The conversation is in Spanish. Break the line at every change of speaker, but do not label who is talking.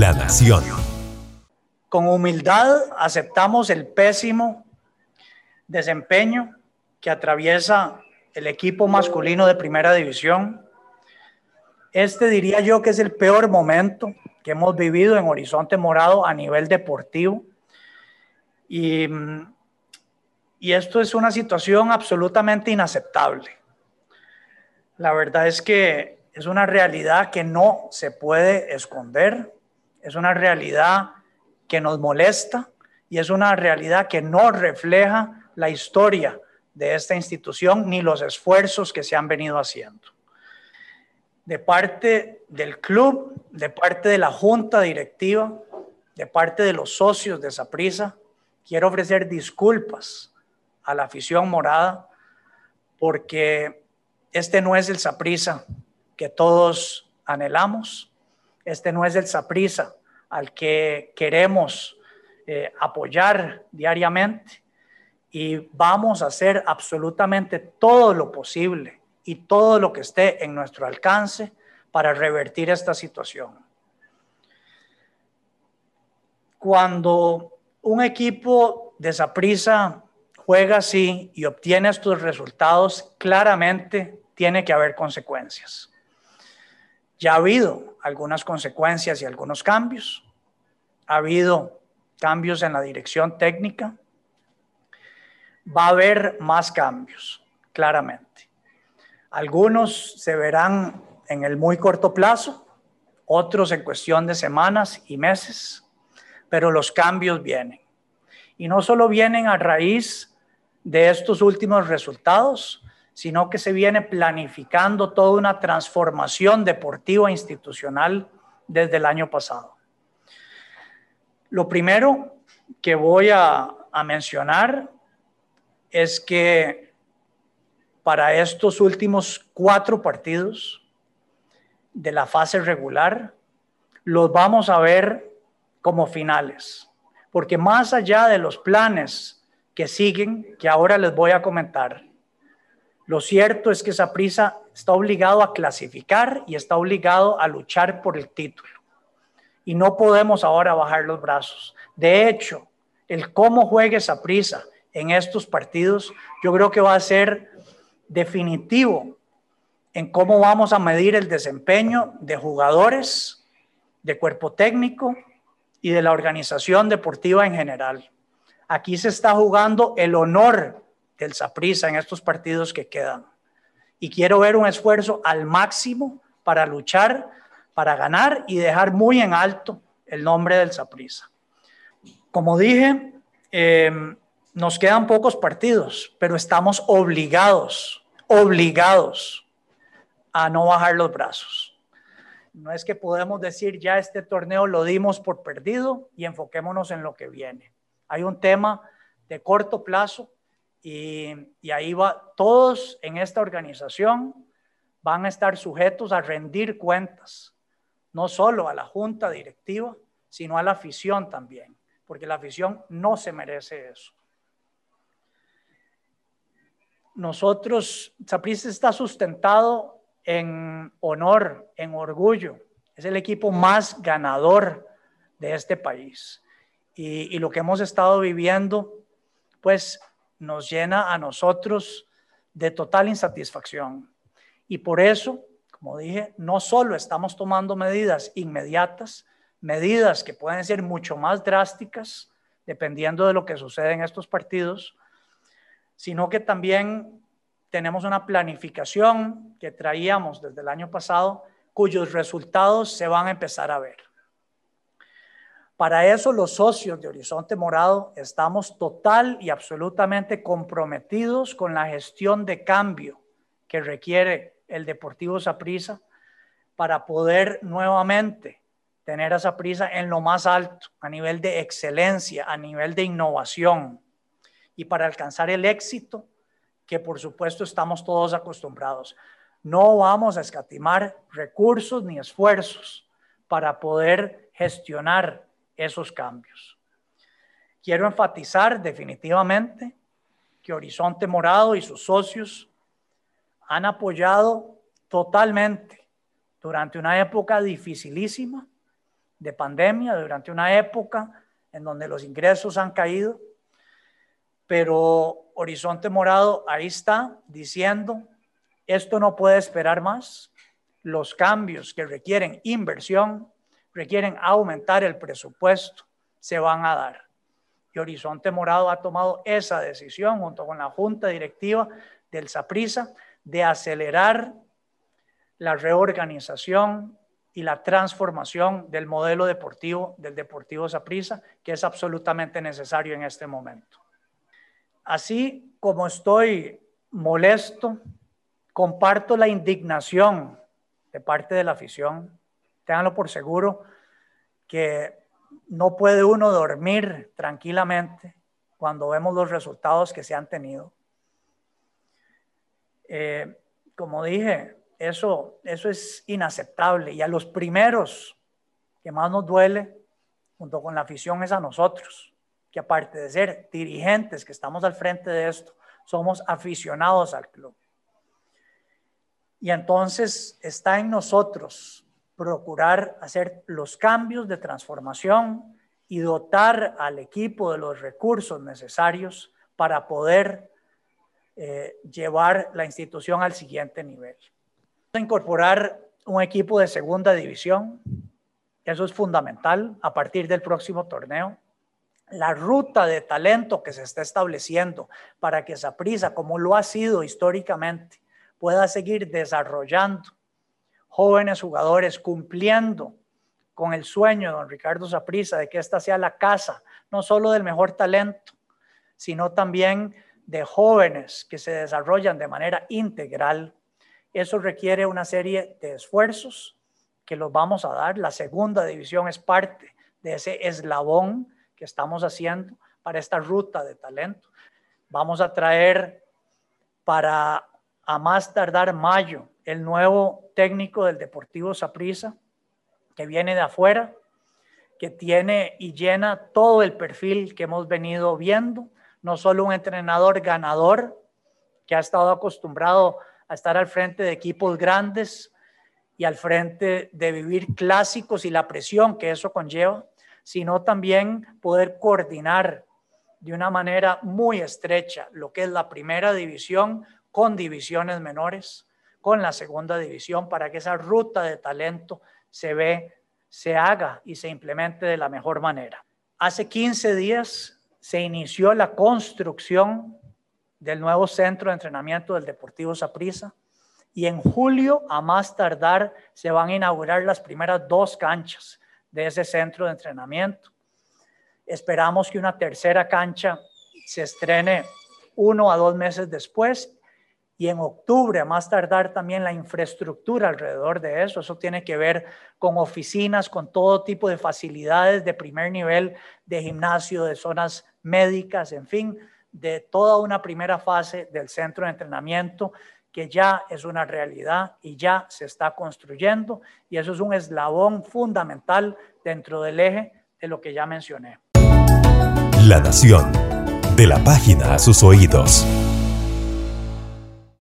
La Nación.
Con humildad aceptamos el pésimo desempeño que atraviesa el equipo masculino de primera división. Este diría yo que es el peor momento que hemos vivido en Horizonte Morado a nivel deportivo. Y, y esto es una situación absolutamente inaceptable. La verdad es que es una realidad que no se puede esconder, es una realidad que nos molesta y es una realidad que no refleja la historia de esta institución ni los esfuerzos que se han venido haciendo. De parte del club, de parte de la junta directiva, de parte de los socios de Saprisa, quiero ofrecer disculpas a la afición morada porque este no es el Saprisa que todos anhelamos. Este no es el Saprisa al que queremos eh, apoyar diariamente. Y vamos a hacer absolutamente todo lo posible y todo lo que esté en nuestro alcance para revertir esta situación. Cuando un equipo de Saprisa juega así y obtiene estos resultados, claramente tiene que haber consecuencias. Ya ha habido algunas consecuencias y algunos cambios. Ha habido cambios en la dirección técnica. Va a haber más cambios, claramente. Algunos se verán en el muy corto plazo, otros en cuestión de semanas y meses, pero los cambios vienen. Y no solo vienen a raíz de estos últimos resultados, sino que se viene planificando toda una transformación deportiva institucional desde el año pasado. Lo primero que voy a, a mencionar es que para estos últimos cuatro partidos de la fase regular, los vamos a ver como finales, porque más allá de los planes que siguen, que ahora les voy a comentar, lo cierto es que prisa está obligado a clasificar y está obligado a luchar por el título. Y no podemos ahora bajar los brazos. De hecho, el cómo juegue prisa en estos partidos, yo creo que va a ser definitivo en cómo vamos a medir el desempeño de jugadores, de cuerpo técnico y de la organización deportiva en general. Aquí se está jugando el honor del Saprissa en estos partidos que quedan. Y quiero ver un esfuerzo al máximo para luchar, para ganar y dejar muy en alto el nombre del Saprissa. Como dije, em, nos quedan pocos partidos, pero estamos obligados, obligados a no bajar los brazos. No es que podemos decir ya este torneo lo dimos por perdido y enfoquémonos en lo que viene. Hay un tema de corto plazo y, ahí va, todos en esta organización van a estar sujetos a rendir cuentas, no solo a la junta directiva, sino a la afición también, porque la afición no se merece eso. Nosotros, Saprissa está sustentado en honor, en orgullo. Es el equipo más ganador de este país. Y, y lo que hemos estado viviendo, pues nos llena a nosotros de total insatisfacción. Y por eso, como dije, no solo estamos tomando medidas inmediatas, medidas que pueden ser mucho más drásticas, dependiendo de lo que sucede en estos partidos, sino que también tenemos una planificación que traíamos desde el año pasado, cuyos resultados se van a empezar a ver. Para eso los socios de Horizonte Morado estamos total y absolutamente comprometidos con la gestión de cambio que requiere el Deportivo Saprissa para poder nuevamente tener a Saprissa en lo más alto, a nivel de excelencia, a nivel de innovación y para alcanzar el éxito que por supuesto estamos todos acostumbrados. No vamos a escatimar recursos ni esfuerzos para poder gestionar esos cambios. Quiero enfatizar definitivamente que Horizonte Morado y sus socios han apoyado totalmente durante una época dificilísima de pandemia, durante una época en donde los ingresos han caído, pero Horizonte Morado ahí está diciendo, esto no puede esperar más, los cambios que requieren inversión, requieren aumentar el presupuesto, se van a dar. Y Horizonte Morado ha tomado esa decisión junto con la Junta Directiva del SAPRISA de acelerar la reorganización y la transformación del modelo deportivo del Deportivo Saprissa, que es absolutamente necesario en este momento. Así como estoy molesto, comparto la indignación de parte de la afición. Ténganlo por seguro que no puede uno dormir tranquilamente cuando vemos los resultados que se han tenido. Eh, como dije, eso, eso es inaceptable. Y a los primeros que más nos duele, junto con la afición, es a nosotros, que aparte de ser dirigentes que estamos al frente de esto, somos aficionados al club. Y entonces está en nosotros procurar hacer los cambios de transformación y dotar al equipo de los recursos necesarios para poder eh, llevar la institución al siguiente nivel incorporar un equipo de segunda división. Eso es fundamental a partir del próximo torneo. La ruta de talento que se está estableciendo para que Saprisa, como lo ha sido históricamente, pueda seguir desarrollando jóvenes jugadores cumpliendo con el sueño de don Ricardo Saprisa de que esta sea la casa no solo del mejor talento, sino también de jóvenes que se desarrollan de manera integral eso requiere una serie de esfuerzos que los vamos a dar. La segunda división es parte de ese eslabón que estamos haciendo para esta ruta de talento. Vamos a traer para a más tardar mayo el nuevo técnico del Deportivo Saprissa que viene de afuera, que tiene y llena todo el perfil que hemos venido viendo, no solo un entrenador ganador que ha estado acostumbrado a estar al frente de equipos grandes y al frente de vivir clásicos y la presión que eso conlleva, sino también poder coordinar de una manera muy estrecha lo que es la primera división con divisiones menores, con la segunda división, para que esa ruta de talento se ve, se haga y se implemente de la mejor manera. Hace 15 días se inició la construcción del nuevo centro de entrenamiento del Deportivo Saprissa. Y en julio, a más tardar, se van a inaugurar las primeras dos canchas de ese centro de entrenamiento. Esperamos que una tercera cancha se estrene uno a dos meses después y en octubre, a más tardar, también la infraestructura alrededor de eso. Eso tiene que ver con oficinas, con todo tipo de facilidades de primer nivel, de gimnasio, de zonas médicas, en fin, de toda una primera fase del centro de entrenamiento que ya es una realidad y ya se está construyendo y eso es un eslabón fundamental dentro del eje de lo que ya mencioné.
La Nación, de la página a sus oídos.